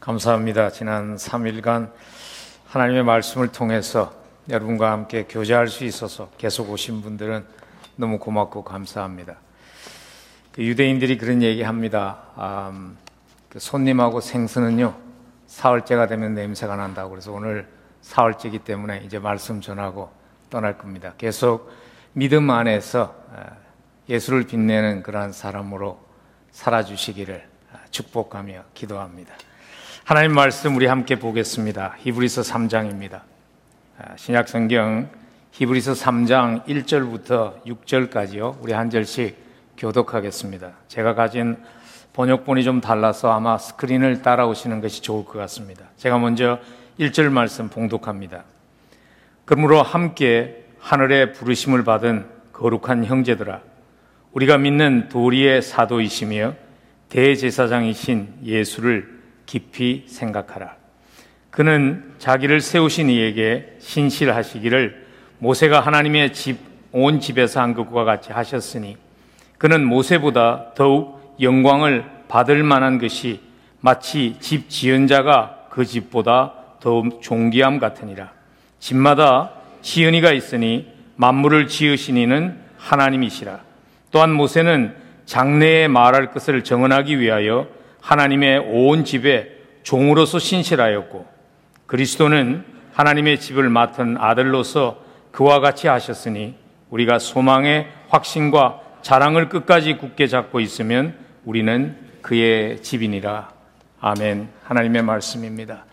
감사합니다. 지난 3일간 하나님의 말씀을 통해서 여러분과 함께 교제할 수 있어서 계속 오신 분들은 너무 고맙고 감사합니다. 그 유대인들이 그런 얘기 합니다. 아, 음, 그 손님하고 생선은요, 사흘째가 되면 냄새가 난다고. 그래서 오늘 사흘째이기 때문에 이제 말씀 전하고 떠날 겁니다. 계속 믿음 안에서 아, 예수를 빛내는 그러한 사람으로 살아주시기를 축복하며 기도합니다. 하나님 말씀 우리 함께 보겠습니다. 히브리서 3장입니다. 아, 신약 성경 히브리서 3장 1절부터 6절까지요. 우리 한 절씩 교독하겠습니다. 제가 가진 번역본이 좀 달라서 아마 스크린을 따라오시는 것이 좋을 것 같습니다. 제가 먼저 1절 말씀 봉독합니다. 그러므로 함께 하늘의 부르심을 받은 거룩한 형제들아 우리가 믿는 도리의 사도이시며 대제사장이신 예수를 깊이 생각하라. 그는 자기를 세우신 이에게 신실하시기를 모세가 하나님의 집, 온 집에서 한 것과 같이 하셨으니 그는 모세보다 더욱 영광을 받을 만한 것이 마치 집 지은 자가 그 집보다 더욱 존귀함 같으니라. 집마다 지은이가 있으니 만물을 지으신 이는 하나님이시라. 또한 모세는 장래에 말할 것을 정언하기 위하여 하나님의 온 집에 종으로서 신실하였고 그리스도는 하나님의 집을 맡은 아들로서 그와 같이 하셨으니 우리가 소망의 확신과 자랑을 끝까지 굳게 잡고 있으면 우리는 그의 집이니라. 아멘. 하나님의 말씀입니다.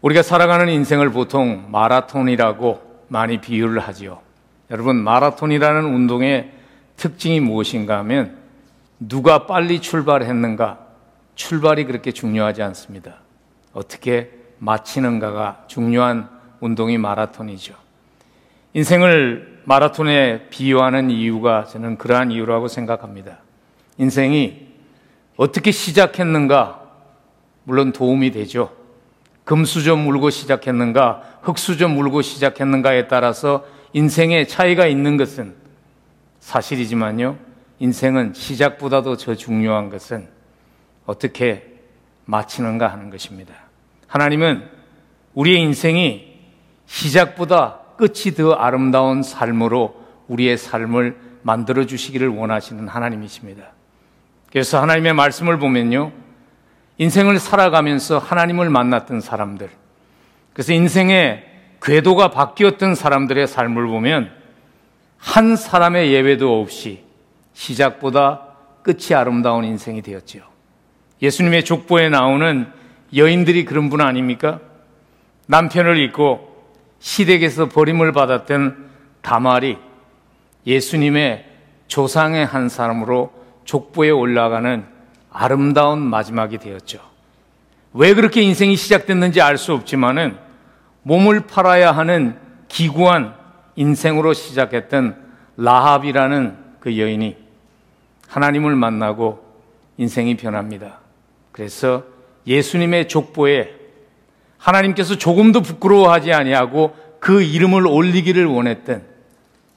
우리가 살아가는 인생을 보통 마라톤이라고 많이 비유를 하지요. 여러분, 마라톤이라는 운동의 특징이 무엇인가 하면 누가 빨리 출발했는가 출발이 그렇게 중요하지 않습니다. 어떻게 마치는가가 중요한 운동이 마라톤이죠. 인생을 마라톤에 비유하는 이유가 저는 그러한 이유라고 생각합니다. 인생이 어떻게 시작했는가, 물론 도움이 되죠. 금수 좀 물고 시작했는가, 흙수 좀 물고 시작했는가에 따라서 인생에 차이가 있는 것은 사실이지만요. 인생은 시작보다도 더 중요한 것은 어떻게 마치는가 하는 것입니다. 하나님은 우리의 인생이 시작보다 끝이 더 아름다운 삶으로 우리의 삶을 만들어 주시기를 원하시는 하나님이십니다. 그래서 하나님의 말씀을 보면요. 인생을 살아가면서 하나님을 만났던 사람들, 그래서 인생의 궤도가 바뀌었던 사람들의 삶을 보면 한 사람의 예외도 없이 시작보다 끝이 아름다운 인생이 되었지요. 예수님의 족보에 나오는 여인들이 그런 분 아닙니까? 남편을 잊고 시댁에서 버림을 받았던 다말이 예수님의 조상의 한 사람으로 족보에 올라가는 아름다운 마지막이 되었죠. 왜 그렇게 인생이 시작됐는지 알 수 없지만은 몸을 팔아야 하는 기구한 인생으로 시작했던 라합이라는 그 여인이 하나님을 만나고 인생이 변합니다. 그래서 예수님의 족보에 하나님께서 조금도 부끄러워하지 아니하고 그 이름을 올리기를 원했던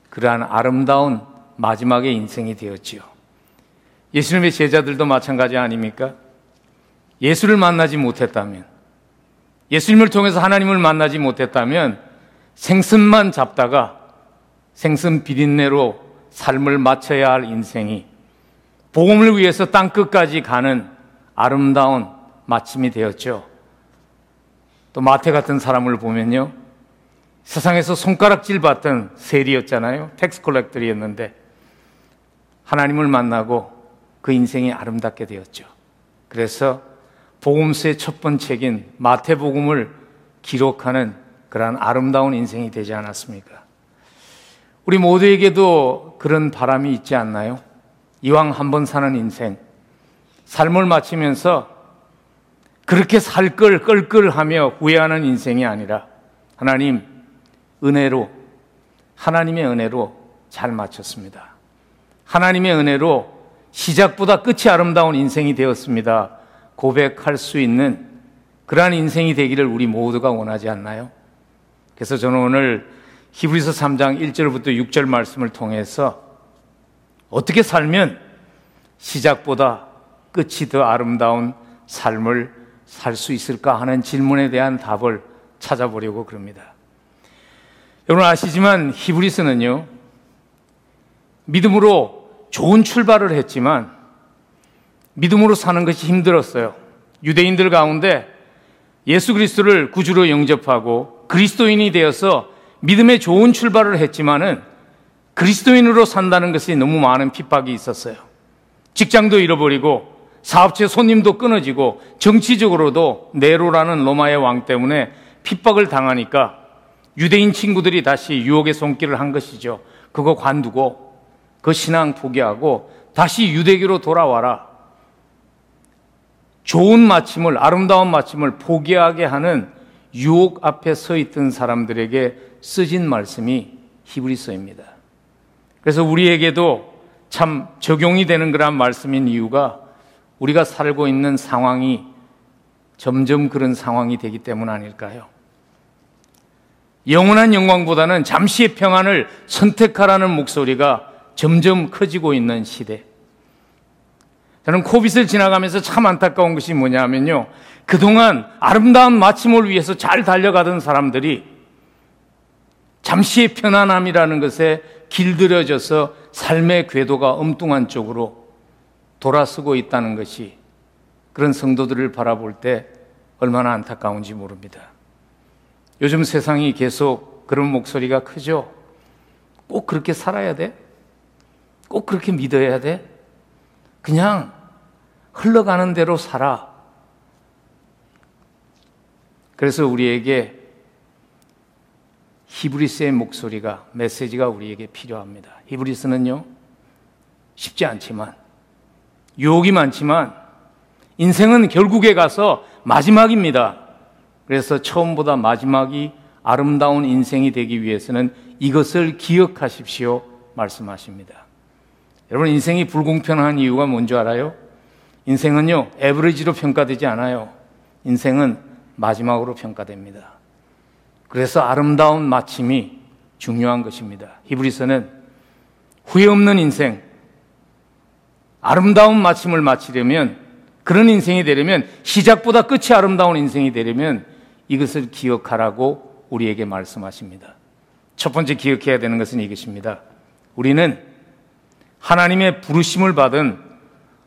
그러한 아름다운 마지막의 인생이 되었지요. 예수님의 제자들도 마찬가지 아닙니까? 예수를 만나지 못했다면, 예수님을 통해서 하나님을 만나지 못했다면 생선만 잡다가 생선 비린내로 삶을 마쳐야 할 인생이 복음을 위해서 땅 끝까지 가는 아름다운 마침이 되었죠. 또 마태 같은 사람을 보면요. 세상에서 손가락질 받던 세리였잖아요. tax collector였는데 하나님을 만나고 그 인생이 아름답게 되었죠. 그래서 복음서의 첫 번째인 마태복음을 기록하는 그러한 아름다운 인생이 되지 않았습니까? 우리 모두에게도 그런 바람이 있지 않나요? 이왕 한 번 사는 인생, 삶을 마치면서 그렇게 살 걸 끌끌하며 후회하는 인생이 아니라 하나님 은혜로 하나님의 은혜로 잘 마쳤습니다. 하나님의 은혜로 시작보다 끝이 아름다운 인생이 되었습니다. 고백할 수 있는 그러한 인생이 되기를 우리 모두가 원하지 않나요? 그래서 저는 오늘 히브리서 3장 1절부터 6절 말씀을 통해서 어떻게 살면 시작보다 끝이 더 아름다운 삶을 살 수 있을까 하는 질문에 대한 답을 찾아보려고 그럽니다. 여러분 아시지만 히브리스는요, 믿음으로 좋은 출발을 했지만 믿음으로 사는 것이 힘들었어요. 유대인들 가운데 예수 그리스도를 구주로 영접하고 그리스도인이 되어서 믿음의 좋은 출발을 했지만은 그리스도인으로 산다는 것이 너무 많은 핍박이 있었어요. 직장도 잃어버리고 사업체 손님도 끊어지고 정치적으로도 네로라는 로마의 왕 때문에 핍박을 당하니까 유대인 친구들이 다시 유혹의 손길을 한 것이죠. 그거 관두고 그 신앙 포기하고 다시 유대교로 돌아와라. 좋은 마침을, 아름다운 마침을 포기하게 하는 유혹 앞에 서 있던 사람들에게 쓰진 말씀이 히브리서입니다. 그래서 우리에게도 참 적용이 되는 그런 말씀인 이유가 우리가 살고 있는 상황이 점점 그런 상황이 되기 때문 아닐까요? 영원한 영광보다는 잠시의 평안을 선택하라는 목소리가 점점 커지고 있는 시대. 저는 코빗을 지나가면서 참 안타까운 것이 뭐냐면요. 그동안 아름다운 마침을 위해서 잘 달려가던 사람들이 잠시의 편안함이라는 것에 길들여져서 삶의 궤도가 엉뚱한 쪽으로 돌아서고 있다는 것이 그런 성도들을 바라볼 때 얼마나 안타까운지 모릅니다. 요즘 세상이 계속 그런 목소리가 크죠? 꼭 그렇게 살아야 돼? 꼭 그렇게 믿어야 돼? 그냥 흘러가는 대로 살아. 그래서 우리에게 히브리스의 목소리가, 메시지가 우리에게 필요합니다. 히브리스는요, 쉽지 않지만, 유혹이 많지만, 인생은 결국에 가서 마지막입니다. 그래서 처음보다 마지막이 아름다운 인생이 되기 위해서는 이것을 기억하십시오. 말씀하십니다. 여러분, 인생이 불공평한 이유가 뭔지 알아요? 인생은요, 에브리지로 평가되지 않아요. 인생은 마지막으로 평가됩니다. 그래서 아름다운 마침이 중요한 것입니다. 히브리서는 후회 없는 인생, 아름다운 마침을 마치려면 그런 인생이 되려면 시작보다 끝이 아름다운 인생이 되려면 이것을 기억하라고 우리에게 말씀하십니다. 첫 번째 기억해야 되는 것은 이것입니다. 우리는 하나님의 부르심을 받은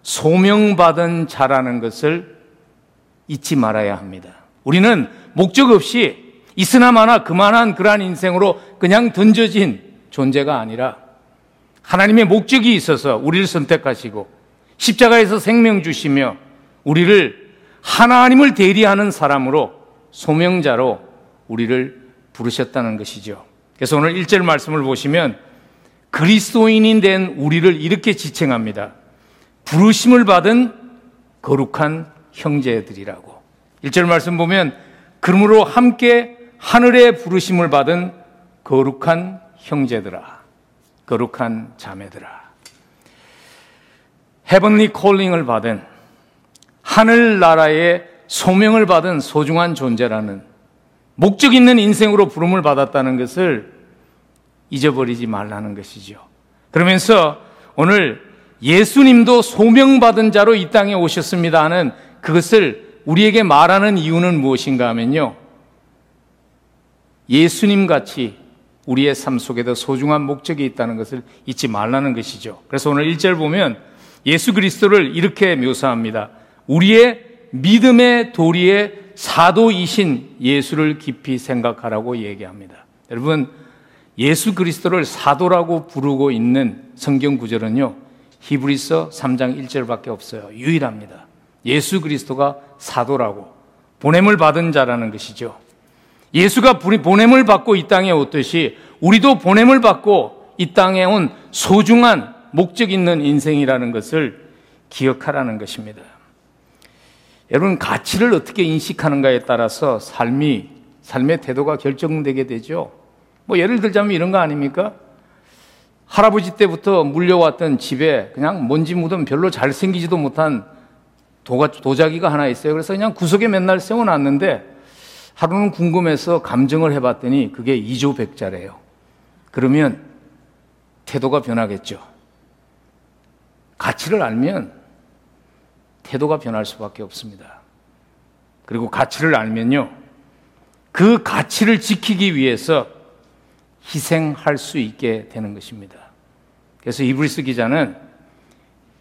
소명받은 자라는 것을 잊지 말아야 합니다. 우리는 목적 없이 있으나 마나 그만한 그러한 인생으로 그냥 던져진 존재가 아니라 하나님의 목적이 있어서 우리를 선택하시고 십자가에서 생명 주시며 우리를 하나님을 대리하는 사람으로 소명자로 우리를 부르셨다는 것이죠. 그래서 오늘 1절 말씀을 보시면 그리스도인인 된 우리를 이렇게 지칭합니다. 부르심을 받은 거룩한 형제들이라고. 1절 말씀 보면 그러므로 함께 하늘의 부르심을 받은 거룩한 형제들아, 거룩한 자매들아. 헤븐리 콜링을 받은 하늘나라의 소명을 받은 소중한 존재라는 목적 있는 인생으로 부름을 받았다는 것을 잊어버리지 말라는 것이죠. 그러면서 오늘 예수님도 소명받은 자로 이 땅에 오셨습니다 하는 그것을 우리에게 말하는 이유는 무엇인가 하면요. 예수님 같이 우리의 삶 속에도 소중한 목적이 있다는 것을 잊지 말라는 것이죠. 그래서 오늘 1절 보면 예수 그리스도를 이렇게 묘사합니다. 우리의 믿음의 도리의 사도이신 예수를 깊이 생각하라고 얘기합니다. 여러분, 예수 그리스도를 사도라고 부르고 있는 성경 구절은요, 히브리서 3장 1절밖에 없어요. 유일합니다. 예수 그리스도가 사도라고 보냄을 받은 자라는 것이죠. 예수가 보냄을 받고 이 땅에 오듯이 우리도 보냄을 받고 이 땅에 온 소중한 목적 있는 인생이라는 것을 기억하라는 것입니다. 여러분 가치를 어떻게 인식하는가에 따라서 삶이 삶의 태도가 결정되게 되죠. 뭐 예를 들자면 이런 거 아닙니까? 할아버지 때부터 물려왔던 집에 그냥 먼지 묻은 별로 잘생기지도 못한 도가, 도자기가 하나 있어요. 그래서 그냥 구석에 맨날 세워놨는데 하루는 궁금해서 감정을 해봤더니 그게 이조백자래요. 그러면 태도가 변하겠죠. 가치를 알면 태도가 변할 수밖에 없습니다. 그리고 가치를 알면요. 그 가치를 지키기 위해서 희생할 수 있게 되는 것입니다. 그래서 이브리스 기자는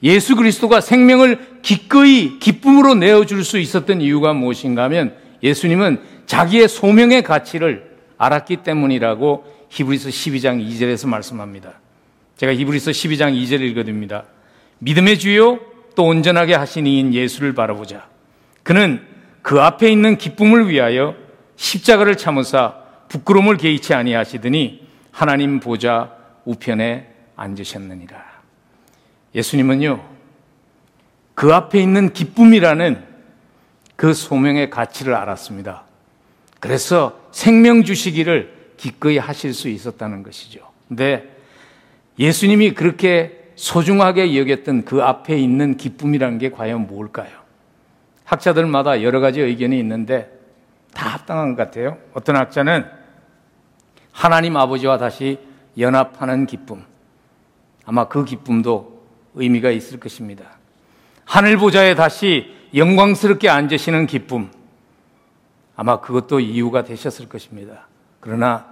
예수 그리스도가 생명을 기꺼이 기쁨으로 내어줄 수 있었던 이유가 무엇인가 하면 예수님은 자기의 소명의 가치를 알았기 때문이라고 히브리서 12장 2절에서 말씀합니다. 제가 히브리서 12장 2절 읽어드립니다. 믿음의 주요 또 온전하게 하신 이인 예수를 바라보자. 그는 그 앞에 있는 기쁨을 위하여 십자가를 참으사 부끄러움을 개의치 아니하시더니 하나님 보좌 우편에 앉으셨느니라. 예수님은요, 그 앞에 있는 기쁨이라는 그 소명의 가치를 알았습니다. 그래서 생명 주시기를 기꺼이 하실 수 있었다는 것이죠. 근데 예수님이 그렇게 소중하게 여겼던 그 앞에 있는 기쁨이라는 게 과연 뭘까요? 학자들마다 여러 가지 의견이 있는데 다 합당한 것 같아요. 어떤 학자는 하나님 아버지와 다시 연합하는 기쁨. 아마 그 기쁨도 의미가 있을 것입니다. 하늘 보좌에 다시 영광스럽게 앉으시는 기쁨. 아마 그것도 이유가 되셨을 것입니다. 그러나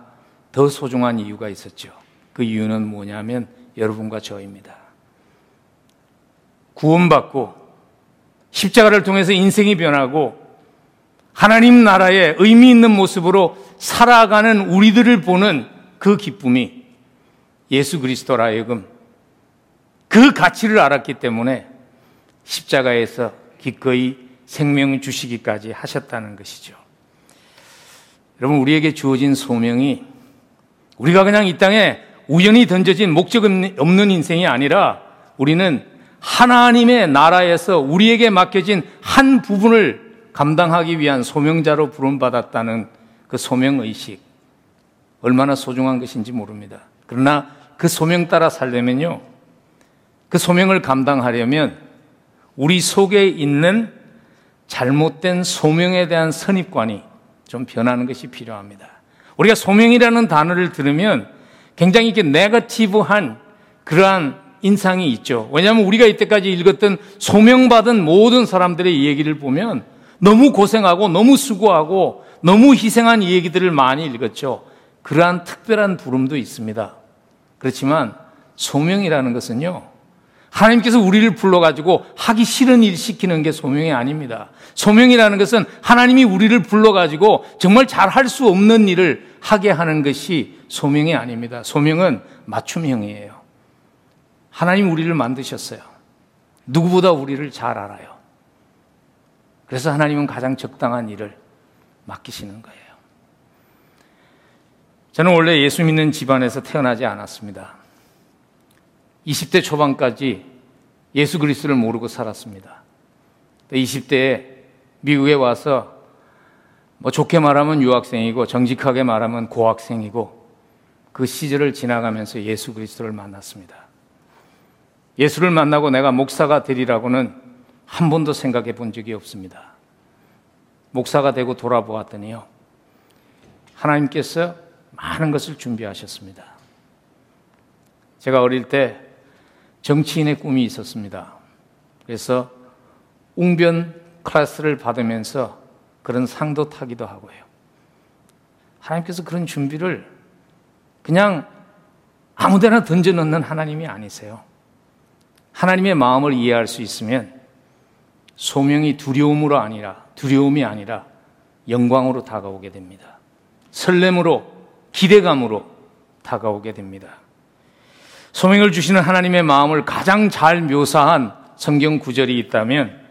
더 소중한 이유가 있었죠. 그 이유는 뭐냐면 여러분과 저입니다. 구원받고 십자가를 통해서 인생이 변하고 하나님 나라의 의미 있는 모습으로 살아가는 우리들을 보는 그 기쁨이 예수 그리스도라 하여금 그 가치를 알았기 때문에 십자가에서 기꺼이 생명 주시기까지 하셨다는 것이죠. 여러분, 우리에게 주어진 소명이 우리가 그냥 이 땅에 우연히 던져진 목적 없는 인생이 아니라 우리는 하나님의 나라에서 우리에게 맡겨진 한 부분을 감당하기 위한 소명자로 부름받았다는 그 소명의식. 얼마나 소중한 것인지 모릅니다. 그러나 그 소명 따라 살려면요. 그 소명을 감당하려면 우리 속에 있는 잘못된 소명에 대한 선입관이 좀 변하는 것이 필요합니다. 우리가 소명이라는 단어를 들으면 굉장히 이렇게 네거티브한 그러한 인상이 있죠. 왜냐하면 우리가 이때까지 읽었던 소명받은 모든 사람들의 얘기를 보면 너무 고생하고 너무 수고하고 너무 희생한 얘기들을 많이 읽었죠. 그러한 특별한 부름도 있습니다. 그렇지만 소명이라는 것은요. 하나님께서 우리를 불러가지고 하기 싫은 일 시키는 게 소명이 아닙니다. 소명이라는 것은 하나님이 우리를 불러가지고 정말 잘 할 수 없는 일을 하게 하는 것이 소명이 아닙니다. 소명은 맞춤형이에요. 하나님 우리를 만드셨어요. 누구보다 우리를 잘 알아요. 그래서 하나님은 가장 적당한 일을 맡기시는 거예요. 저는 원래 예수 믿는 집안에서 태어나지 않았습니다. 20대 초반까지 예수 그리스도를 모르고 살았습니다. 20대에 미국에 와서 뭐 좋게 말하면 유학생이고 정직하게 말하면 고학생이고 그 시절을 지나가면서 예수 그리스도를 만났습니다. 예수를 만나고 내가 목사가 되리라고는 한 번도 생각해 본 적이 없습니다. 목사가 되고 돌아보았더니요. 하나님께서 많은 것을 준비하셨습니다. 제가 어릴 때 정치인의 꿈이 있었습니다. 그래서 웅변 클래스를 받으면서 그런 상도 타기도 하고요. 하나님께서 그런 준비를 그냥 아무 데나 던져놓는 하나님이 아니세요. 하나님의 마음을 이해할 수 있으면 소명이 두려움으로 아니라 두려움이 아니라 영광으로 다가오게 됩니다. 설렘으로 기대감으로 다가오게 됩니다. 소명을 주시는 하나님의 마음을 가장 잘 묘사한 성경 구절이 있다면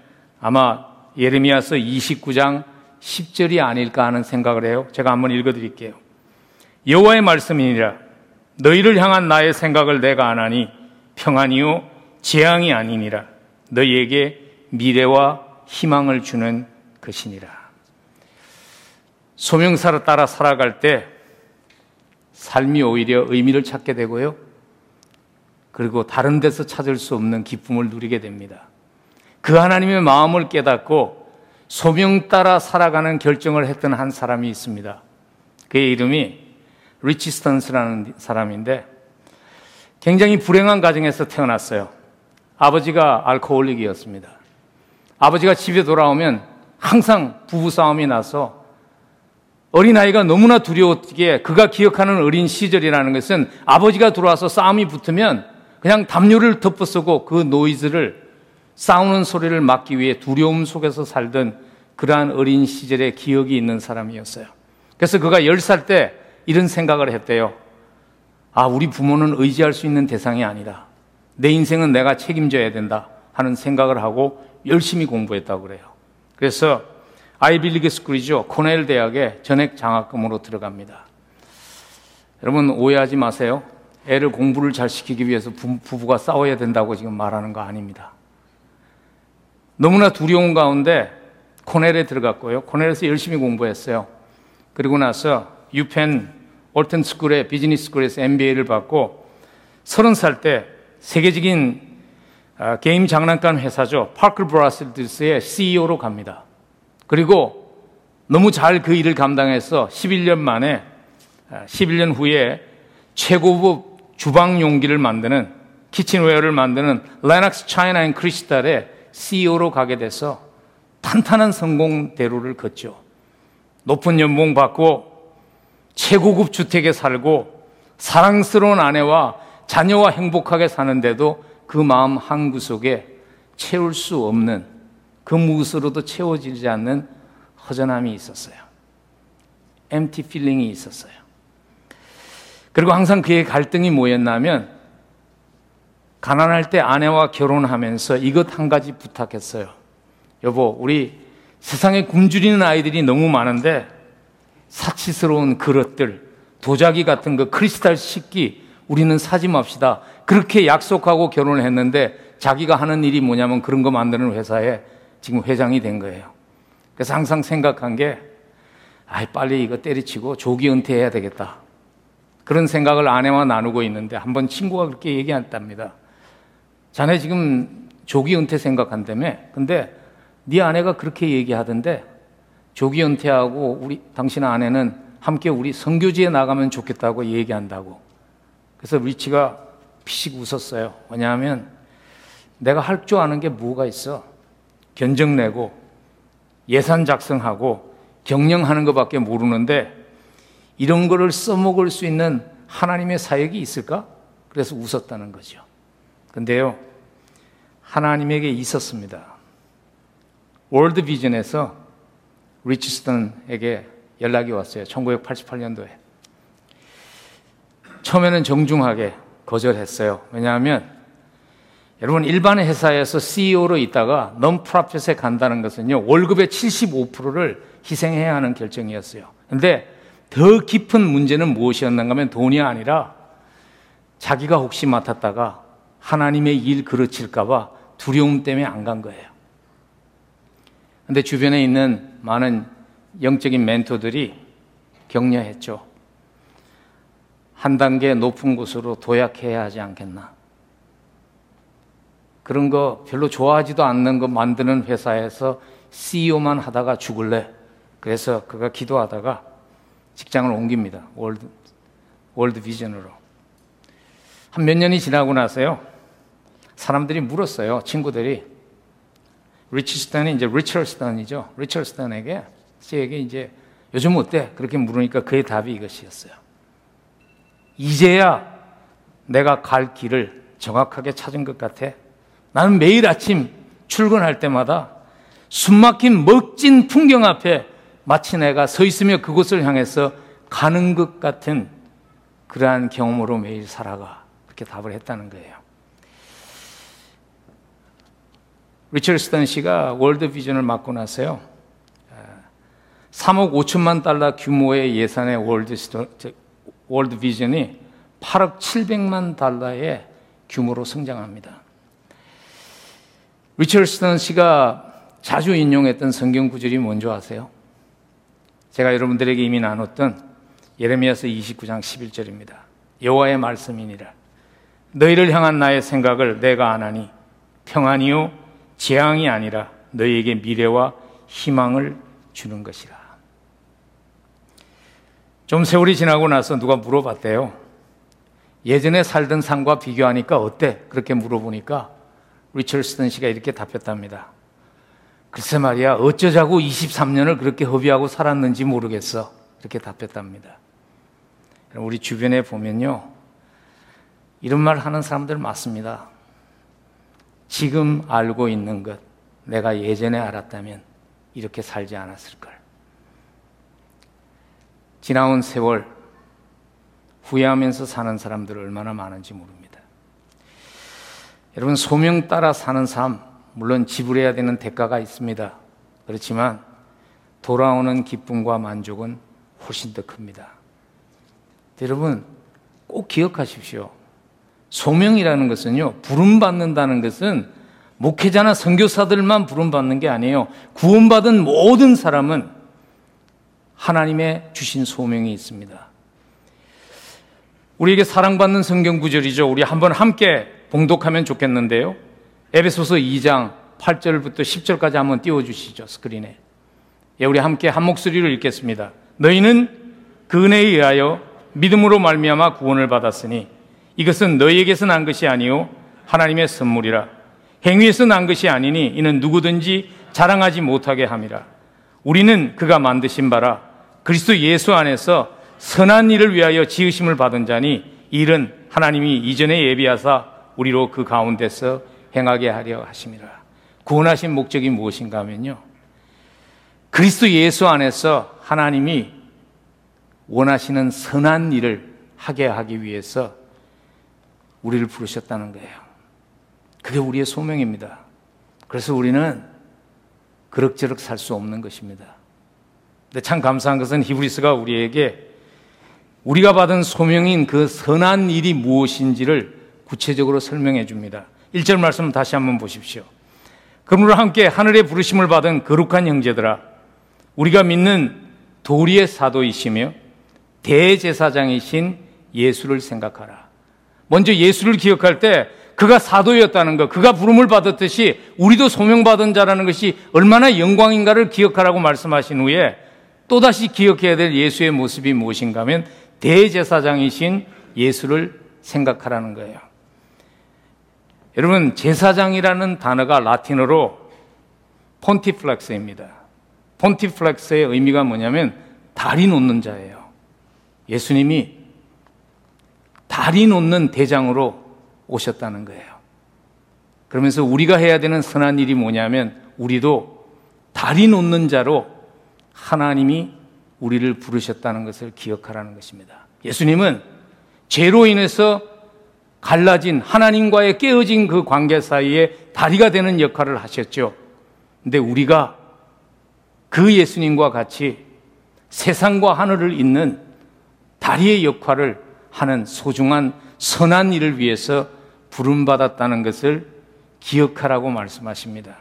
아마 예레미야서 29장 10절이 아닐까 하는 생각을 해요. 제가 한번 읽어 드릴게요. 여호와의 말씀이니라 너희를 향한 나의 생각을 내가 아나니 평안이요 재앙이 아니니라 너희에게 미래와 희망을 주는 것이니라. 소명사를 따라 살아갈 때 삶이 오히려 의미를 찾게 되고요. 그리고 다른 데서 찾을 수 없는 기쁨을 누리게 됩니다. 그 하나님의 마음을 깨닫고 소명 따라 살아가는 결정을 했던 한 사람이 있습니다. 그의 이름이 리치스턴스라는 사람인데 굉장히 불행한 가정에서 태어났어요. 아버지가 알코올릭이었습니다. 아버지가 집에 돌아오면 항상 부부 싸움이 나서 어린아이가 너무나 두려웠기에 그가 기억하는 어린 시절이라는 것은 아버지가 들어와서 싸움이 붙으면 그냥 담요를 덮어쓰고 그 노이즈를 싸우는 소리를 막기 위해 두려움 속에서 살던 그러한 어린 시절의 기억이 있는 사람이었어요. 그래서 그가 10살 때 이런 생각을 했대요. 아, 우리 부모는 의지할 수 있는 대상이 아니다. 내 인생은 내가 책임져야 된다 하는 생각을 하고 열심히 공부했다고 그래요. 그래서 아이빌리그 스쿨이죠. 코넬 대학에 전액 장학금으로 들어갑니다. 여러분 오해하지 마세요. 애를 공부를 잘 시키기 위해서 부부가 싸워야 된다고 지금 말하는 거 아닙니다. 너무나 두려운 가운데 코넬에 들어갔고요. 코넬에서 열심히 공부했어요. 그리고 나서 유펜 Wharton School의 business school에서 MBA를 받고 30살 때 세계적인 아, 게임 장난감 회사죠. 파크 브라슬드스의 CEO로 갑니다. 그리고 너무 잘 그 일을 감당해서 11년 만에 11년 아, 후에 최고급 주방 용기를 만드는 kitchenware를 만드는 Lenox China and Crystal의 CEO로 가게 돼서 탄탄한 성공 대로를 걷죠. 높은 연봉 받고 최고급 주택에 살고 사랑스러운 아내와 자녀와 행복하게 사는데도 그 마음 한 구석에 채울 수 없는 그 무엇으로도 채워지지 않는 허전함이 있었어요. empty feeling이 있었어요. 그리고 항상 그의 갈등이 뭐였냐면 가난할 때 아내와 결혼하면서 이것 한 가지 부탁했어요. 여보, 우리 세상에 굶주리는 아이들이 너무 많은데 사치스러운 그릇들, 도자기 같은 그 크리스탈 식기 우리는 사지 맙시다. 그렇게 약속하고 결혼을 했는데 자기가 하는 일이 뭐냐면 그런 거 만드는 회사에 지금 회장이 된 거예요. 그래서 항상 생각한 게, 아, 빨리 이거 때리치고 조기 은퇴해야 되겠다. 그런 생각을 아내와 나누고 있는데 한 번 친구가 그렇게 얘기했답니다. 자네 지금 조기 은퇴 생각한다며? 근데 네 아내가 그렇게 얘기하던데 조기 은퇴하고 우리 당신 아내는 함께 우리 성교지에 나가면 좋겠다고 얘기한다고. 그래서 리치가 피식 웃었어요. 왜냐하면 내가 할 줄 아는 게 뭐가 있어? 견적 내고 예산 작성하고 경영하는 것밖에 모르는데 이런 거를 써먹을 수 있는 하나님의 사역이 있을까? 그래서 웃었다는 거죠. 근데요, 하나님에게 있었습니다. 월드 비전에서 리치스턴에게 연락이 왔어요. 1988년도에. 처음에는 정중하게 거절했어요. 왜냐하면 여러분 일반 회사에서 CEO로 있다가 넌프라핏에 간다는 것은요 월급의 75%를 희생해야 하는 결정이었어요. 근데 더 깊은 문제는 무엇이었는가 하면 돈이 아니라 자기가 혹시 맡았다가 하나님의 일 그르칠까봐 두려움 때문에 안 간 거예요. 근데 주변에 있는 많은 영적인 멘토들이 격려했죠. 한 단계 높은 곳으로 도약해야 하지 않겠나. 그런 거 별로 좋아하지도 않는 거 만드는 회사에서 CEO만 하다가 죽을래. 그래서 그가 기도하다가 직장을 옮깁니다. 월드, 월드 비전으로. 한 몇 년이 지나고 나서요. 사람들이 물었어요. 친구들이. 리치스턴이 이제 리처스턴이죠. 리처스턴에게 씨에게 이제 요즘 어때? 그렇게 물으니까 그의 답이 이것이었어요. 이제야 내가 갈 길을 정확하게 찾은 것 같아. 나는 매일 아침 출근할 때마다 숨막힌 멋진 풍경 앞에 마치 내가 서 있으며 그곳을 향해서 가는 것 같은 그러한 경험으로 매일 살아가. 그렇게 답을 했다는 거예요. 리처스턴 씨가 월드 비전을 맡고 나서요. 3억 5천만 달러 규모의 예산의 월드, 월드 비전이 8억 7백만 달러의 규모로 성장합니다. 리처스턴 씨가 자주 인용했던 성경 구절이 뭔지 아세요? 제가 여러분들에게 이미 나눴던 예레미야서 29장 11절입니다. 여호와의 말씀이니라. 너희를 향한 나의 생각을 내가 아나니 평안이요 재앙이 아니라 너희에게 미래와 희망을 주는 것이라. 좀 세월이 지나고 나서 누가 물어봤대요. 예전에 살던 삶과 비교하니까 어때? 그렇게 물어보니까 리처스턴 씨가 이렇게 답했답니다. 글쎄 말이야, 어쩌자고 23년을 그렇게 허비하고 살았는지 모르겠어. 이렇게 답했답니다. 우리 주변에 보면요. 이런 말 하는 사람들 많습니다. 지금 알고 있는 것, 내가 예전에 알았다면 이렇게 살지 않았을걸. 지나온 세월, 후회하면서 사는 사람들 얼마나 많은지 모릅니다. 여러분, 소명 따라 사는 삶, 물론 지불해야 되는 대가가 있습니다. 그렇지만 돌아오는 기쁨과 만족은 훨씬 더 큽니다. 여러분, 꼭 기억하십시오. 소명이라는 것은요, 부름받는다는 것은 목회자나 선교사들만 부름받는 게 아니에요. 구원받은 모든 사람은 하나님의 주신 소명이 있습니다. 우리에게 사랑받는 성경 구절이죠. 우리 한번 함께 봉독하면 좋겠는데요. 에베소서 2장 8절부터 10절까지 한번 띄워주시죠. 스크린에. 예, 우리 함께 한 목소리로 읽겠습니다. 너희는 그 은혜에 의하여 믿음으로 말미암아 구원을 받았으니 이것은 너희에게서 난 것이 아니요 하나님의 선물이라. 행위에서 난 것이 아니니 이는 누구든지 자랑하지 못하게 함이라. 우리는 그가 만드신 바라. 그리스도 예수 안에서 선한 일을 위하여 지으심을 받은 자니 일은 하나님이 이전에 예비하사 우리로 그 가운데서 행하게 하려 하심이라. 구원하신 목적이 무엇인가 하면요. 그리스도 예수 안에서 하나님이 원하시는 선한 일을 하게 하기 위해서 우리를 부르셨다는 거예요. 그게 우리의 소명입니다. 그래서 우리는 그럭저럭 살 수 없는 것입니다. 근데 참 감사한 것은 히브리스가 우리에게 우리가 받은 소명인 그 선한 일이 무엇인지를 구체적으로 설명해 줍니다. 1절 말씀 다시 한번 보십시오. 그러므로 함께 하늘의 부르심을 받은 거룩한 형제들아 우리가 믿는 도리의 사도이시며 대제사장이신 예수를 생각하라. 먼저 예수를 기억할 때 그가 사도였다는 것, 그가 부름을 받았듯이 우리도 소명받은 자라는 것이 얼마나 영광인가를 기억하라고 말씀하신 후에 또다시 기억해야 될 예수의 모습이 무엇인가 하면 대제사장이신 예수를 생각하라는 거예요. 여러분, 제사장이라는 단어가 라틴어로 폰티플렉스입니다. 폰티플렉스의 의미가 뭐냐면 다리 놓는 자예요. 예수님이 다리 놓는 대장으로 오셨다는 거예요. 그러면서 우리가 해야 되는 선한 일이 뭐냐면 우리도 다리 놓는 자로 하나님이 우리를 부르셨다는 것을 기억하라는 것입니다. 예수님은 죄로 인해서 갈라진 하나님과의 깨어진 그 관계 사이에 다리가 되는 역할을 하셨죠. 근데 우리가 그 예수님과 같이 세상과 하늘을 잇는 다리의 역할을 하는 소중한 선한 일을 위해서 부름받았다는 것을 기억하라고 말씀하십니다.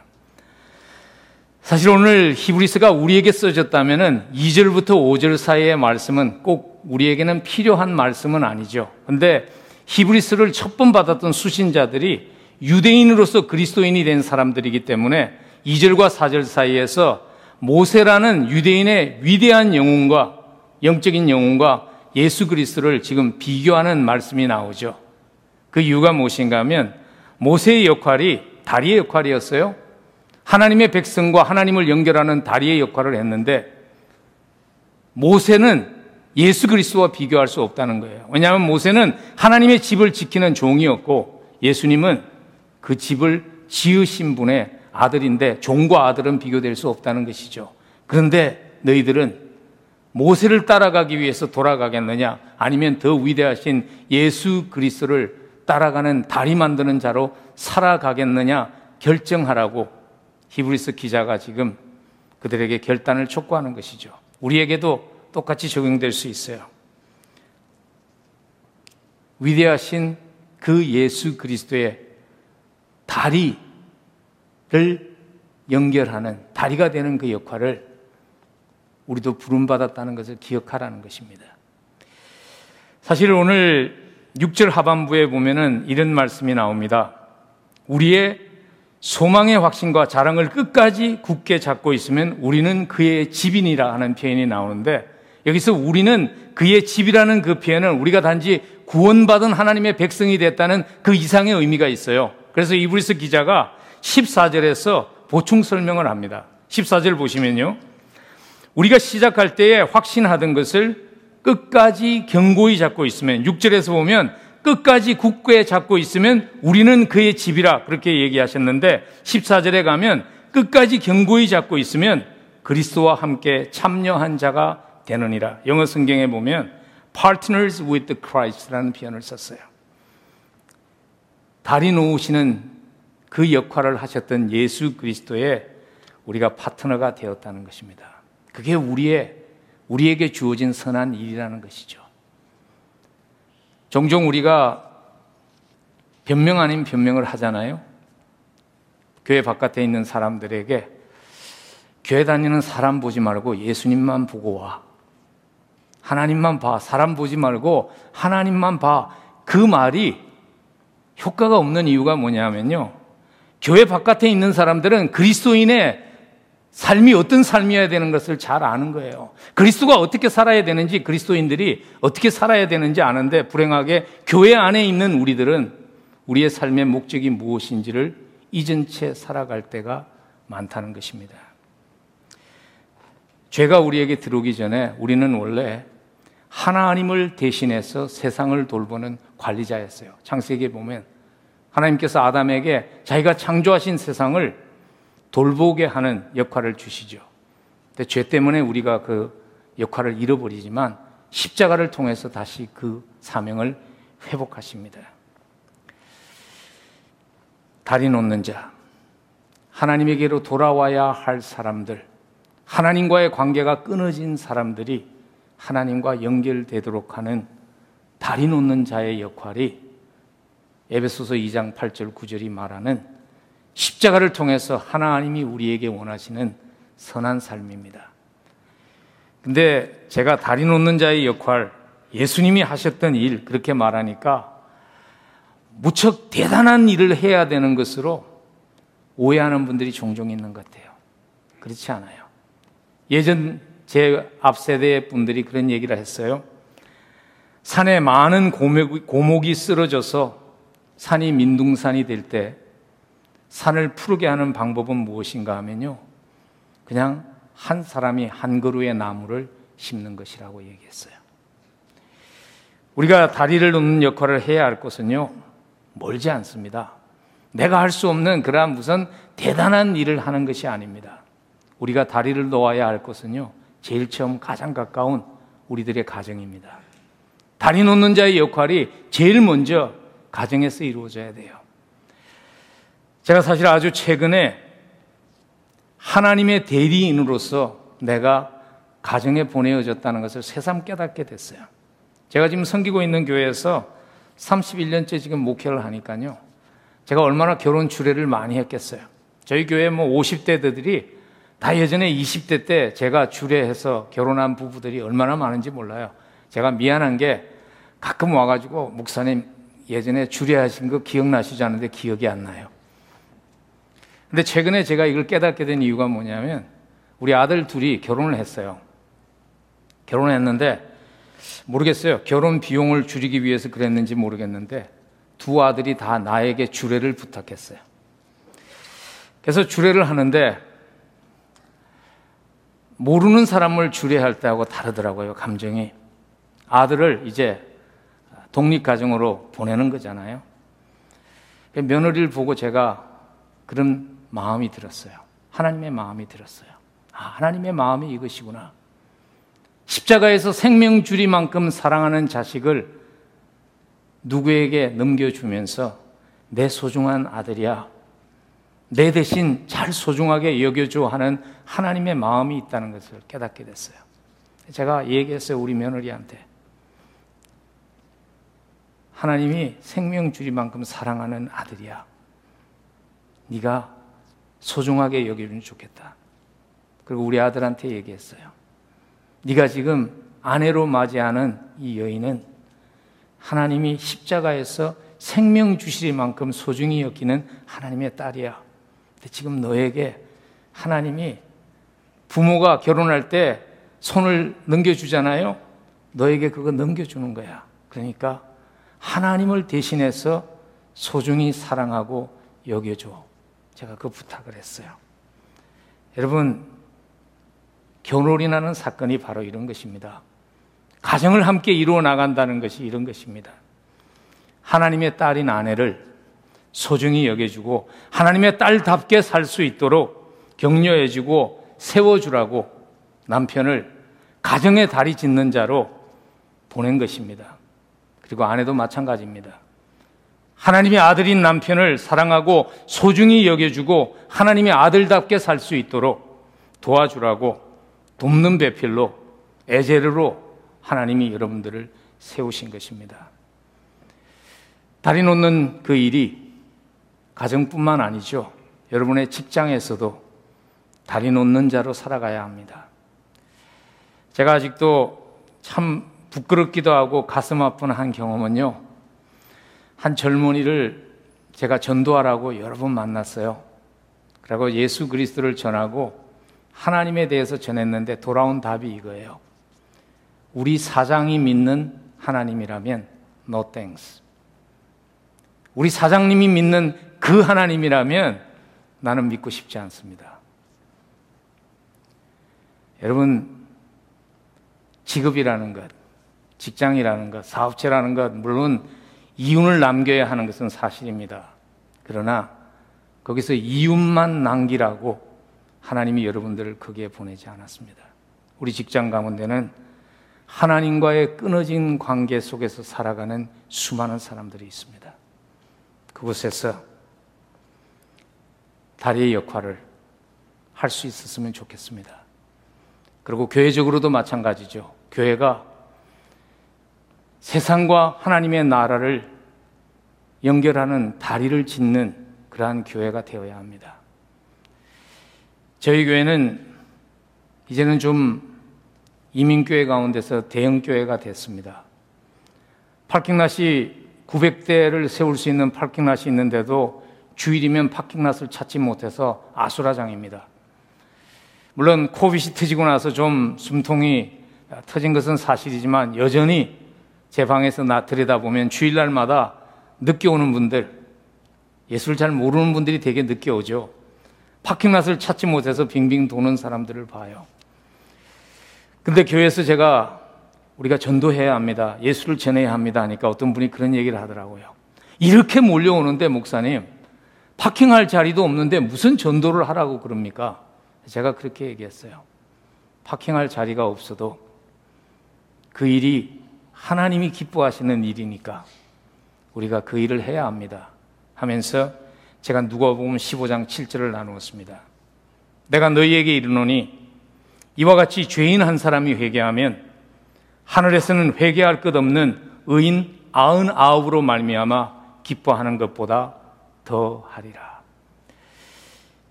사실 오늘 히브리스가 우리에게 써졌다면 2절부터 5절 사이의 말씀은 꼭 우리에게는 필요한 말씀은 아니죠. 근데 히브리스를 첫번 받았던 수신자들이 유대인으로서 그리스도인이 된 사람들이기 때문에 2절과 4절 사이에서 모세라는 유대인의 위대한 영웅과 영적인 영웅과 예수 그리스도를 지금 비교하는 말씀이 나오죠. 그 이유가 무엇인가 하면 모세의 역할이 다리의 역할이었어요. 하나님의 백성과 하나님을 연결하는 다리의 역할을 했는데 모세는 예수 그리스도와 비교할 수 없다는 거예요. 왜냐하면 모세는 하나님의 집을 지키는 종이었고 예수님은 그 집을 지으신 분의 아들인데 종과 아들은 비교될 수 없다는 것이죠. 그런데 너희들은 모세를 따라가기 위해서 돌아가겠느냐? 아니면 더 위대하신 예수 그리스도를 따라가는 다리 만드는 자로 살아가겠느냐? 결정하라고 히브리스 기자가 지금 그들에게 결단을 촉구하는 것이죠. 우리에게도 똑같이 적용될 수 있어요. 위대하신 그 예수 그리스도의 다리를 연결하는 다리가 되는 그 역할을 우리도 부름받았다는 것을 기억하라는 것입니다. 사실 오늘 6절 하반부에 보면은 이런 말씀이 나옵니다. 우리의 소망의 확신과 자랑을 끝까지 굳게 잡고 있으면 우리는 그의 집인이라 하는 표현이 나오는데 여기서 우리는 그의 집이라는 그 표현은 우리가 단지 구원받은 하나님의 백성이 됐다는 그 이상의 의미가 있어요. 그래서 이브리스 기자가 14절에서 보충 설명을 합니다. 14절 보시면요. 우리가 시작할 때에 확신하던 것을 끝까지 견고히 잡고 있으면 6절에서 보면 끝까지 굳게 잡고 있으면 우리는 그의 집이라 그렇게 얘기하셨는데 14절에 가면 끝까지 견고히 잡고 있으면 그리스도와 함께 참여한 자가 되느니라. 영어 성경에 보면 partners with Christ라는 표현을 썼어요. 다리 놓으시는 그 역할을 하셨던 예수 그리스도의 우리가 파트너가 되었다는 것입니다. 그게 우리의 우리에게 주어진 선한 일이라는 것이죠. 종종 우리가 변명 아닌 변명을 하잖아요. 교회 바깥에 있는 사람들에게 교회 다니는 사람 보지 말고 예수님만 보고 와. 하나님만 봐. 사람 보지 말고 하나님만 봐. 그 말이 효과가 없는 이유가 뭐냐면요. 교회 바깥에 있는 사람들은 그리스도인의 삶이 어떤 삶이어야 되는 것을 잘 아는 거예요. 그리스도가 어떻게 살아야 되는지 그리스도인들이 어떻게 살아야 되는지 아는데 불행하게 교회 안에 있는 우리들은 우리의 삶의 목적이 무엇인지를 잊은 채 살아갈 때가 많다는 것입니다. 죄가 우리에게 들어오기 전에 우리는 원래 하나님을 대신해서 세상을 돌보는 관리자였어요. 창세기에 보면 하나님께서 아담에게 자기가 창조하신 세상을 돌보게 하는 역할을 주시죠. 근데 죄 때문에 우리가 그 역할을 잃어버리지만 십자가를 통해서 다시 그 사명을 회복하십니다. 다리 놓는 자, 하나님에게로 돌아와야 할 사람들, 하나님과의 관계가 끊어진 사람들이 하나님과 연결되도록 하는 다리 놓는 자의 역할이 에베소서 2장 8절 9절이 말하는 십자가를 통해서 하나님이 우리에게 원하시는 선한 삶입니다. 근데 제가 다리 놓는 자의 역할, 예수님이 하셨던 일, 그렇게 말하니까 무척 대단한 일을 해야 되는 것으로 오해하는 분들이 종종 있는 것 같아요. 그렇지 않아요. 예전 제 앞세대 분들이 그런 얘기를 했어요. 산에 많은 고목이, 쓰러져서 산이 민둥산이 될 때 산을 푸르게 하는 방법은 무엇인가 하면요. 그냥 한 사람이 한 그루의 나무를 심는 것이라고 얘기했어요. 우리가 다리를 놓는 역할을 해야 할 것은요, 멀지 않습니다. 내가 할 수 없는 그러한 무슨 대단한 일을 하는 것이 아닙니다. 우리가 다리를 놓아야 할 것은요, 제일 처음 가장 가까운 우리들의 가정입니다. 다리 놓는 자의 역할이 제일 먼저 가정에서 이루어져야 돼요. 제가 사실 아주 최근에 하나님의 대리인으로서 내가 가정에 보내어졌다는 것을 새삼 깨닫게 됐어요. 제가 지금 섬기고 있는 교회에서 31년째 지금 목회를 하니까요. 제가 얼마나 결혼 주례를 많이 했겠어요. 저희 교회 뭐 50대들이 다 예전에 20대 때 제가 주례해서 결혼한 부부들이 얼마나 많은지 몰라요. 제가 미안한 게 가끔 와가지고 목사님 예전에 주례하신 거 기억나시지 않는데 기억이 안 나요. 근데 최근에 제가 이걸 깨닫게 된 이유가 뭐냐면 우리 아들 둘이 결혼을 했어요. 결혼했는데 모르겠어요. 결혼 비용을 줄이기 위해서 그랬는지 모르겠는데 두 아들이 다 나에게 주례를 부탁했어요. 그래서 주례를 하는데 모르는 사람을 주례할 때하고 다르더라고요, 감정이. 아들을 이제 독립가정으로 보내는 거잖아요. 며느리를 보고 제가 그런 마음이 들었어요. 하나님의 마음이 들었어요. 아, 하나님의 마음이 이것이구나. 십자가에서 생명 줄이만큼 사랑하는 자식을 누구에게 넘겨주면서 내 소중한 아들이야. 내 대신 잘 소중하게 여겨줘 하는 하나님의 마음이 있다는 것을 깨닫게 됐어요. 제가 얘기했어요, 우리 며느리한테. 하나님이 생명 줄이만큼 사랑하는 아들이야. 네가 소중하게 여기면 좋겠다. 그리고 우리 아들한테 얘기했어요. 네가 지금 아내로 맞이하는 이 여인은 하나님이 십자가에서 생명 주실 만큼 소중히 여기는 하나님의 딸이야. 근데 지금 너에게 하나님이 부모가 결혼할 때 손을 넘겨주잖아요. 너에게 그거 넘겨주는 거야. 그러니까 하나님을 대신해서 소중히 사랑하고 여겨줘. 제가 그 부탁을 했어요. 여러분, 결혼이 나는 사건이 바로 이런 것입니다. 가정을 함께 이루어 나간다는 것이 이런 것입니다. 하나님의 딸인 아내를 소중히 여겨주고 하나님의 딸답게 살 수 있도록 격려해주고 세워주라고 남편을 가정의 다리 짓는 자로 보낸 것입니다. 그리고 아내도 마찬가지입니다. 하나님의 아들인 남편을 사랑하고 소중히 여겨주고 하나님의 아들답게 살 수 있도록 도와주라고 돕는 배필로 에제르로 하나님이 여러분들을 세우신 것입니다. 다리 놓는 그 일이 가정뿐만 아니죠. 여러분의 직장에서도 다리 놓는 자로 살아가야 합니다. 제가 아직도 참 부끄럽기도 하고 가슴 아픈 한 경험은요. 한 젊은이를 제가 전도하라고 여러 번 만났어요. 그리고 예수 그리스도를 전하고 하나님에 대해서 전했는데 돌아온 답이 이거예요. 우리 사장이 믿는 하나님이라면 no thanks. 우리 사장님이 믿는 그 하나님이라면 나는 믿고 싶지 않습니다. 여러분, 직업이라는 것, 직장이라는 것, 사업체라는 것, 물론 이윤을 남겨야 하는 것은 사실입니다. 그러나 거기서 이윤만 남기라고 하나님이 여러분들을 거기에 보내지 않았습니다. 우리 직장 가운데는 하나님과의 끊어진 관계 속에서 살아가는 수많은 사람들이 있습니다. 그곳에서 다리의 역할을 할 수 있었으면 좋겠습니다. 그리고 교회적으로도 마찬가지죠. 교회가 세상과 하나님의 나라를 연결하는 다리를 짓는 그러한 교회가 되어야 합니다. 저희 교회는 이제는 좀 이민교회 가운데서 대형교회가 됐습니다. 파킹낫이 900대를 세울 수 있는 파킹낫이 있는데도 주일이면 파킹낫을 찾지 못해서 아수라장입니다. 물론 코빗이 터지고 나서 좀 숨통이 터진 것은 사실이지만 여전히 제 방에서 나 들여다보면 주일날마다 늦게 오는 분들, 예수를 잘 모르는 분들이 되게 늦게 오죠. 파킹낫을 찾지 못해서 빙빙 도는 사람들을 봐요. 근데 교회에서 제가 우리가 전도해야 합니다. 예수를 전해야 합니다. 하니까 어떤 분이 그런 얘기를 하더라고요. 이렇게 몰려오는데 목사님, 파킹할 자리도 없는데 무슨 전도를 하라고 그럽니까? 제가 그렇게 얘기했어요. 파킹할 자리가 없어도 그 일이 하나님이 기뻐하시는 일이니까 우리가 그 일을 해야 합니다. 하면서 제가 누가복음 15장 7절을 나누었습니다. 내가 너희에게 이르노니 이와 같이 죄인 한 사람이 회개하면 하늘에서는 회개할 것 없는 의인 아흔 아홉으로 말미암아 기뻐하는 것보다 더 하리라.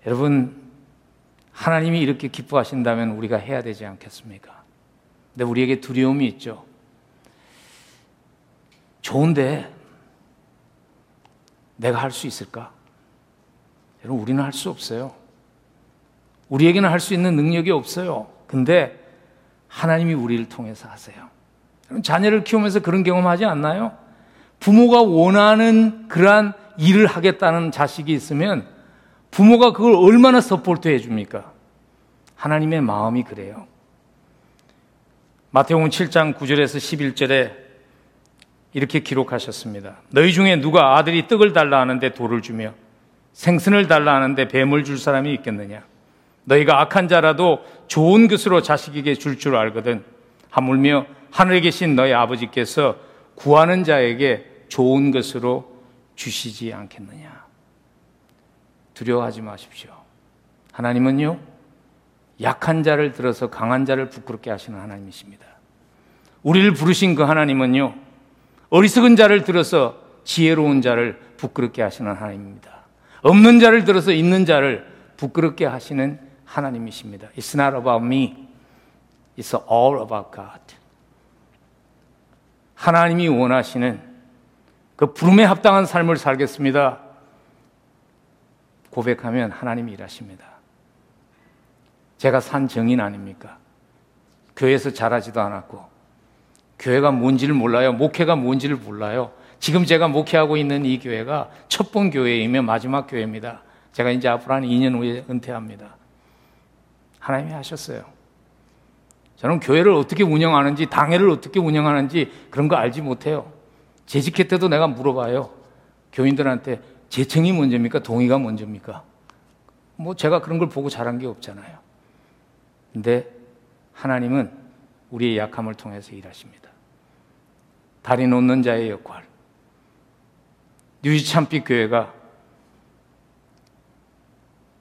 여러분 하나님이 이렇게 기뻐하신다면 우리가 해야 되지 않겠습니까? 근데 우리에게 두려움이 있죠. 좋은데 내가 할 수 있을까? 여러분, 우리는 할 수 없어요. 우리에게는 할 수 있는 능력이 없어요. 근데 하나님이 우리를 통해서 하세요. 자녀를 키우면서 그런 경험하지 않나요? 부모가 원하는 그러한 일을 하겠다는 자식이 있으면 부모가 그걸 얼마나 support 해줍니까? 하나님의 마음이 그래요. 마태복음 7장 9절에서 11절에 이렇게 기록하셨습니다. 너희 중에 누가 아들이 떡을 달라 하는데 돌을 주며 생선을 달라 하는데 뱀을 줄 사람이 있겠느냐? 너희가 악한 자라도 좋은 것으로 자식에게 줄줄 줄 알거든. 하물며 하늘에 계신 너희 아버지께서 구하는 자에게 좋은 것으로 주시지 않겠느냐? 두려워하지 마십시오. 하나님은요, 약한 자를 들어서 강한 자를 부끄럽게 하시는 하나님이십니다. 우리를 부르신 그 하나님은요, 어리석은 자를 들어서 지혜로운 자를 부끄럽게 하시는 하나님입니다. 없는 자를 들어서 있는 자를 부끄럽게 하시는 하나님이십니다. It's not about me. It's all about God. 하나님이 원하시는 그 부름에 합당한 삶을 살겠습니다. 고백하면 하나님이 일하십니다. 제가 산 정인 아닙니까? 교회에서 자라지도 않았고, 교회가 뭔지를 몰라요. 목회가 뭔지를 몰라요. 지금 제가 목회하고 있는 이 교회가 첫번 교회이며 마지막 교회입니다. 제가 이제 앞으로 한 2년 후에 은퇴합니다. 하나님이 하셨어요. 저는 교회를 어떻게 운영하는지, 당회를 어떻게 운영하는지 그런 거 알지 못해요. 재직회 때도 내가 물어봐요. 교인들한테 재청이 먼저입니까? 동의가 먼저입니까? 뭐 제가 그런 걸 보고 자란 게 없잖아요. 근데 하나님은 우리의 약함을 통해서 일하십니다. 다리 놓는 자의 역할. 뉴지참빛 교회가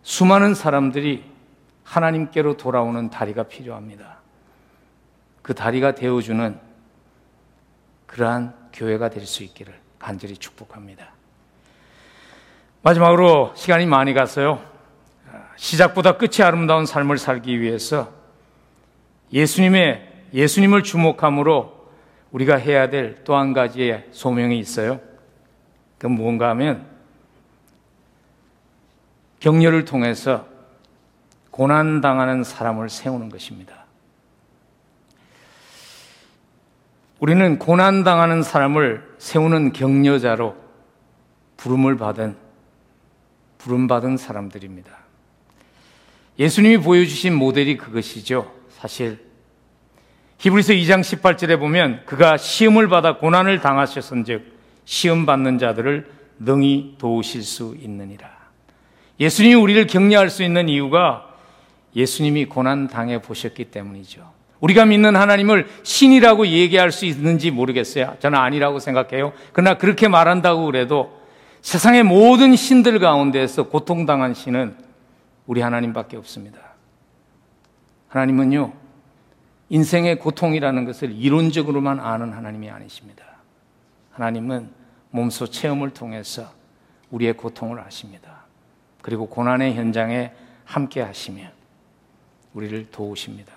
수많은 사람들이 하나님께로 돌아오는 다리가 필요합니다. 그 다리가 되어주는 그러한 교회가 될 수 있기를 간절히 축복합니다. 마지막으로 시간이 많이 갔어요. 시작보다 끝이 아름다운 삶을 살기 위해서 예수님의 예수님을 주목함으로 우리가 해야 될 또 한 가지의 소명이 있어요. 그 무언가 하면 격려를 통해서 고난 당하는 사람을 세우는 것입니다. 우리는 고난 당하는 사람을 세우는 격려자로 부름을 받은 부름 받은 사람들입니다. 예수님이 보여주신 모델이 그것이죠. 사실 히브리서 2장 18절에 보면 그가 시험을 받아 고난을 당하셨은즉 시험 받는 자들을 능히 도우실 수 있느니라. 예수님이 우리를 격려할 수 있는 이유가 예수님이 고난 당해 보셨기 때문이죠. 우리가 믿는 하나님을 신이라고 얘기할 수 있는지 모르겠어요. 저는 아니라고 생각해요. 그러나 그렇게 말한다고 그래도 세상의 모든 신들 가운데서 고통당한 신은 우리 하나님밖에 없습니다. 하나님은요, 인생의 고통이라는 것을 이론적으로만 아는 하나님이 아니십니다. 하나님은 몸소 체험을 통해서 우리의 고통을 아십니다. 그리고 고난의 현장에 함께 하시며 우리를 도우십니다.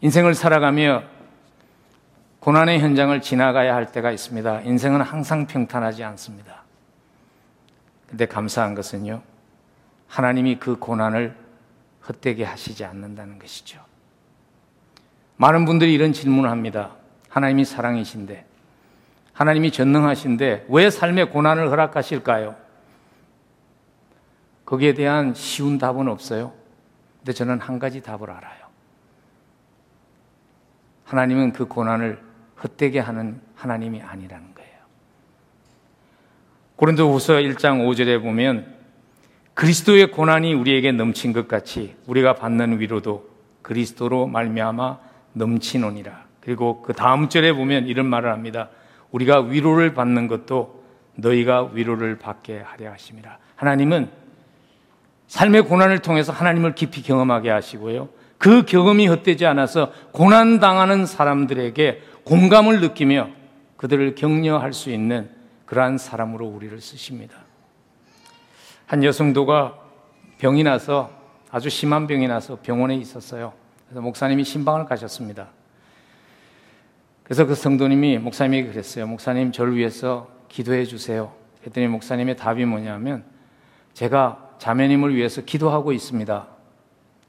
인생을 살아가며 고난의 현장을 지나가야 할 때가 있습니다. 인생은 항상 평탄하지 않습니다. 근데 감사한 것은요, 하나님이 그 고난을 헛되게 하시지 않는다는 것이죠. 많은 분들이 이런 질문을 합니다. 하나님이 사랑이신데, 하나님이 전능하신데, 왜 삶의 고난을 허락하실까요? 거기에 대한 쉬운 답은 없어요. 근데 저는 한 가지 답을 알아요. 하나님은 그 고난을 헛되게 하는 하나님이 아니라는 거예요. 고린도후서 1장 5절에 보면 그리스도의 고난이 우리에게 넘친 것 같이 우리가 받는 위로도 그리스도로 말미암아 넘치노니라. 그리고 그 다음 절에 보면 이런 말을 합니다. 우리가 위로를 받는 것도 너희가 위로를 받게 하려 하심이라. 하나님은 삶의 고난을 통해서 하나님을 깊이 경험하게 하시고요. 그 경험이 헛되지 않아서 고난 당하는 사람들에게 공감을 느끼며 그들을 격려할 수 있는 그러한 사람으로 우리를 쓰십니다. 한 여성도가 병이 나서 아주 심한 병이 나서 병원에 있었어요. 그래서 목사님이 신방을 가셨습니다. 그래서 그 성도님이 목사님에게 그랬어요. 목사님, 저를 위해서 기도해 주세요. 그랬더니 목사님의 답이 뭐냐면 제가 자매님을 위해서 기도하고 있습니다.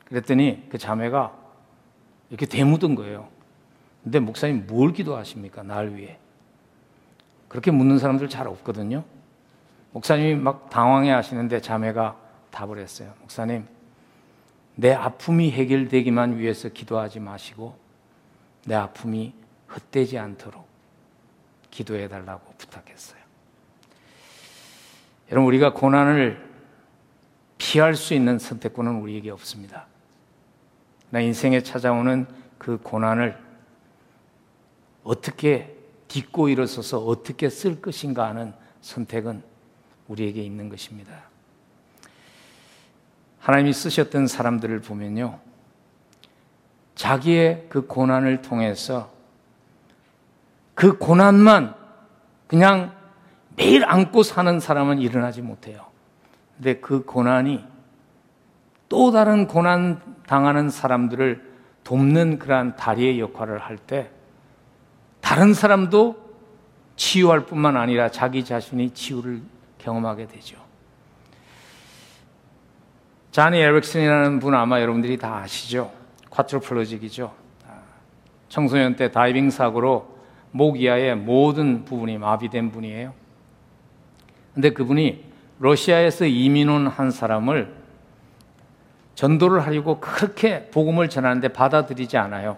그랬더니 그 자매가 이렇게 대묻은 거예요. 근데 목사님 뭘 기도하십니까? 날 위해. 그렇게 묻는 사람들 잘 없거든요. 목사님이 막 당황해 하시는데 자매가 답을 했어요. 목사님, 내 아픔이 해결되기만 위해서 기도하지 마시고 내 아픔이 헛되지 않도록 기도해 달라고 부탁했어요. 여러분, 우리가 고난을 피할 수 있는 선택권은 우리에게 없습니다. 나 인생에 찾아오는 그 고난을 어떻게 딛고 일어서서 어떻게 쓸 것인가 하는 선택은 우리에게 있는 것입니다. 하나님이 쓰셨던 사람들을 보면요. 자기의 그 고난을 통해서 그 고난만 그냥 매일 안고 사는 사람은 일어나지 못해요. 근데 그 고난이 또 다른 고난 당하는 사람들을 돕는 그러한 다리의 역할을 할 때 다른 사람도 치유할 뿐만 아니라 자기 자신이 치유를 경험하게 되죠. 자니 에릭슨이라는 분 아마 여러분들이 다 아시죠? 쿼트로플로직이죠. 청소년 때 다이빙 사고로 목 이하의 모든 부분이 마비된 분이에요. 근데 그분이 러시아에서 이민 온 한 사람을 전도를 하려고 그렇게 복음을 전하는데 받아들이지 않아요.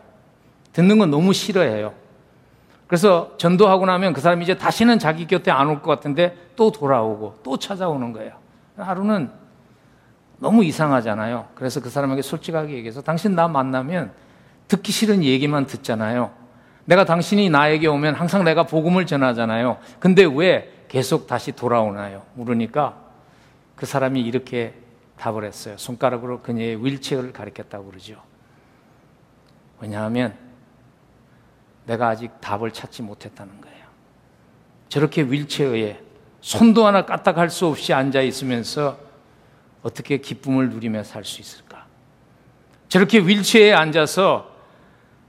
듣는 건 너무 싫어해요. 그래서 전도하고 나면 그 사람이 이제 다시는 자기 곁에 안 올 것 같은데 또 돌아오고 또 찾아오는 거예요. 하루는 너무 이상하잖아요. 그래서 그 사람에게 솔직하게 얘기해서 당신 나 만나면 듣기 싫은 얘기만 듣잖아요. 내가 당신이 나에게 오면 항상 내가 복음을 전하잖아요. 근데 왜 계속 다시 돌아오나요? 물으니까 그 사람이 이렇게 답을 했어요. 손가락으로 그녀의 윌체어를 가리켰다고 그러죠. 왜냐하면 내가 아직 답을 찾지 못했다는 거예요. 저렇게 윌체어에 손도 하나 까딱할 수 없이 앉아 있으면서 어떻게 기쁨을 누리며 살 수 있을까? 저렇게 윌체어에 앉아서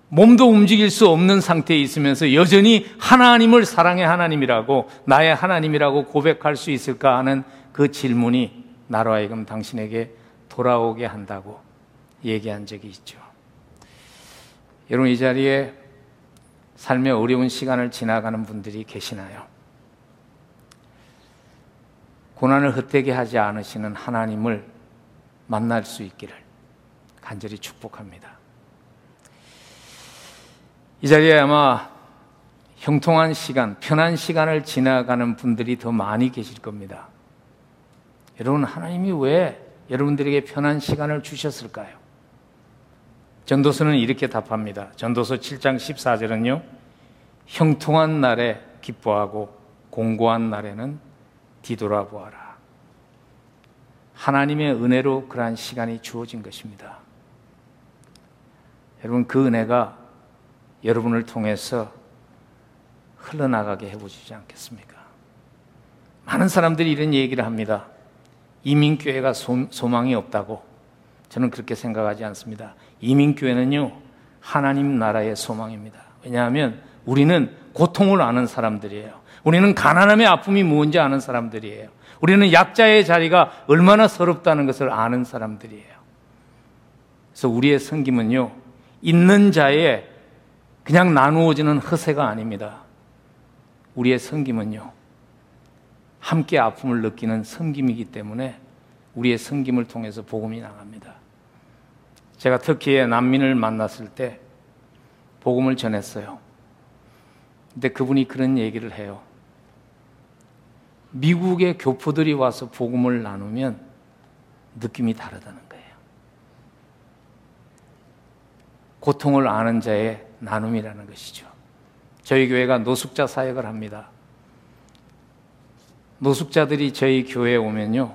몸도 움직일 수 없는 상태에 있으면서 여전히 하나님을 사랑의 하나님이라고 나의 하나님이라고 고백할 수 있을까 하는 그 질문이 나로 하여금 당신에게 돌아오게 한다고 얘기한 적이 있죠. 여러분 이 자리에 삶의 어려운 시간을 지나가는 분들이 계시나요? 고난을 헛되게 하지 않으시는 하나님을 만날 수 있기를 간절히 축복합니다. 이 자리에 아마 형통한 시간, 편한 시간을 지나가는 분들이 더 많이 계실 겁니다. 여러분, 하나님이 왜 여러분들에게 편한 시간을 주셨을까요? 전도서는 이렇게 답합니다. 전도서 7장 14절은요, 형통한 날에 기뻐하고 공고한 날에는 뒤돌아보아라. 하나님의 은혜로 그러한 시간이 주어진 것입니다. 여러분, 그 은혜가 여러분을 통해서 흘러나가게 해보시지 않겠습니까? 많은 사람들이 이런 얘기를 합니다. 이민교회가 소망이 없다고. 저는 그렇게 생각하지 않습니다. 이민교회는요, 하나님 나라의 소망입니다. 왜냐하면 우리는 고통을 아는 사람들이에요. 우리는 가난함의 아픔이 뭔지 아는 사람들이에요. 우리는 약자의 자리가 얼마나 서럽다는 것을 아는 사람들이에요. 그래서 우리의 섬김은요, 있는 자의 그냥 나누어지는 허세가 아닙니다. 우리의 섬김은요, 함께 아픔을 느끼는 섬김이기 때문에 우리의 섬김을 통해서 복음이 나갑니다. 제가 터키에 난민을 만났을 때 복음을 전했어요. 근데 그분이 그런 얘기를 해요. 미국의 교포들이 와서 복음을 나누면 느낌이 다르다는 거예요. 고통을 아는 자의 나눔이라는 것이죠. 저희 교회가 노숙자 사역을 합니다. 노숙자들이 저희 교회에 오면요,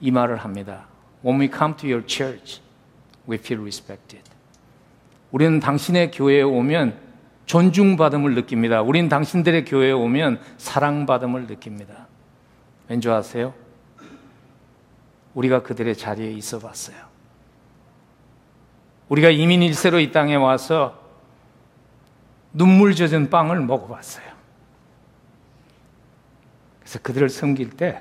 이 말을 합니다. When we come to your church, we feel respected. 우리는 당신의 교회에 오면 존중받음을 느낍니다. 우리는 당신들의 교회에 오면 사랑받음을 느낍니다. 왠지 아세요? 우리가 그들의 자리에 있어 봤어요. 우리가 이민 일세로 이 땅에 와서 눈물 젖은 빵을 먹어봤어요. 그래서 그들을 섬길 때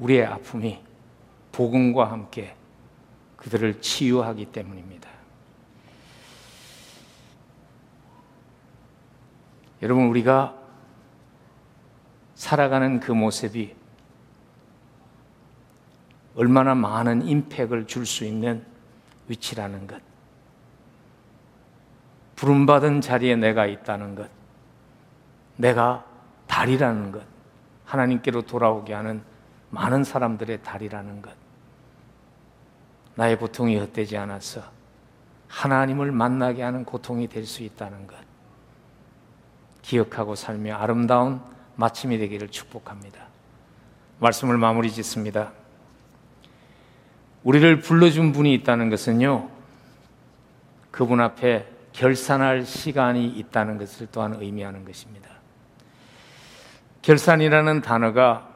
우리의 아픔이 복음과 함께 그들을 치유하기 때문입니다. 여러분, 우리가 살아가는 그 모습이 얼마나 많은 임팩을 줄 수 있는 위치라는 것. 부름받은 자리에 내가 있다는 것. 내가 달이라는 것. 하나님께로 돌아오게 하는 많은 사람들의 달이라는 것. 나의 고통이 헛되지 않아서 하나님을 만나게 하는 고통이 될 수 있다는 것. 기억하고 살며 아름다운 마침이 되기를 축복합니다. 말씀을 마무리 짓습니다. 우리를 불러준 분이 있다는 것은요, 그분 앞에 결산할 시간이 있다는 것을 또한 의미하는 것입니다. 결산이라는 단어가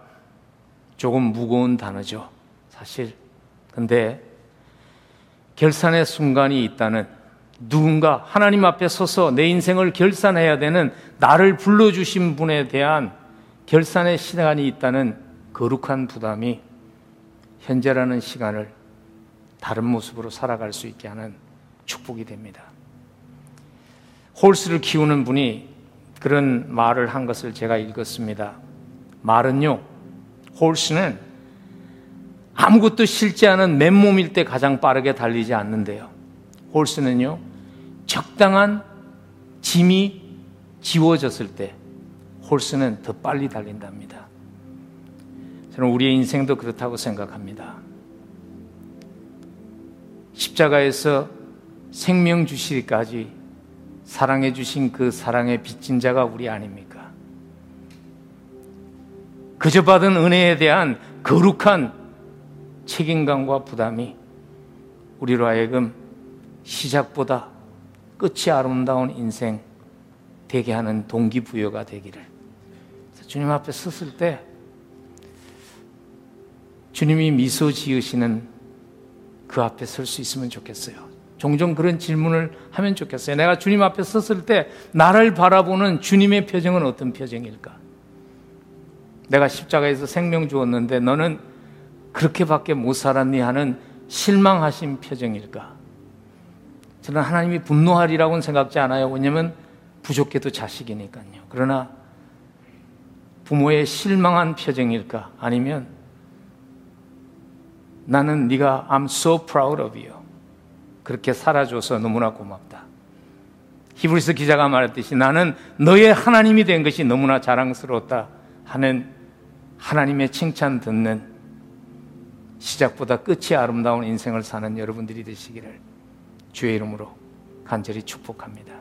조금 무거운 단어죠. 사실. 근데 결산의 순간이 있다는 누군가 하나님 앞에 서서 내 인생을 결산해야 되는 나를 불러주신 분에 대한 결산의 시간이 있다는 거룩한 부담이 현재라는 시간을 다른 모습으로 살아갈 수 있게 하는 축복이 됩니다. 홀스를 키우는 분이 그런 말을 한 것을 제가 읽었습니다. 말은요, 홀스는 아무것도 싫지 않은 맨몸일 때 가장 빠르게 달리지 않는데요. 홀스는요, 적당한 짐이 지워졌을 때 홀스는 더 빨리 달린답니다. 저는 우리의 인생도 그렇다고 생각합니다. 십자가에서 생명 주시기까지 사랑해 주신 그 사랑의 빚진 자가 우리 아닙니까? 그저 받은 은혜에 대한 거룩한 책임감과 부담이 우리로 하여금 시작보다 끝이 아름다운 인생 되게 하는 동기부여가 되기를. 주님 앞에 섰을 때 주님이 미소 지으시는 그 앞에 설 수 있으면 좋겠어요. 종종 그런 질문을 하면 좋겠어요. 내가 주님 앞에 섰을 때 나를 바라보는 주님의 표정은 어떤 표정일까? 내가 십자가에서 생명 주었는데 너는 그렇게밖에 못 살았니 하는 실망하신 표정일까? 저는 하나님이 분노하리라고는 생각지 않아요. 왜냐하면 부족해도 자식이니까요. 그러나 부모의 실망한 표정일까? 아니면 나는 네가 I'm so proud of you. 그렇게 살아줘서 너무나 고맙다. 히브리스 기자가 말했듯이 나는 너의 하나님이 된 것이 너무나 자랑스러웠다 하는 하나님의 칭찬 듣는 시작보다 끝이 아름다운 인생을 사는 여러분들이 되시기를 주의 이름으로 간절히 축복합니다.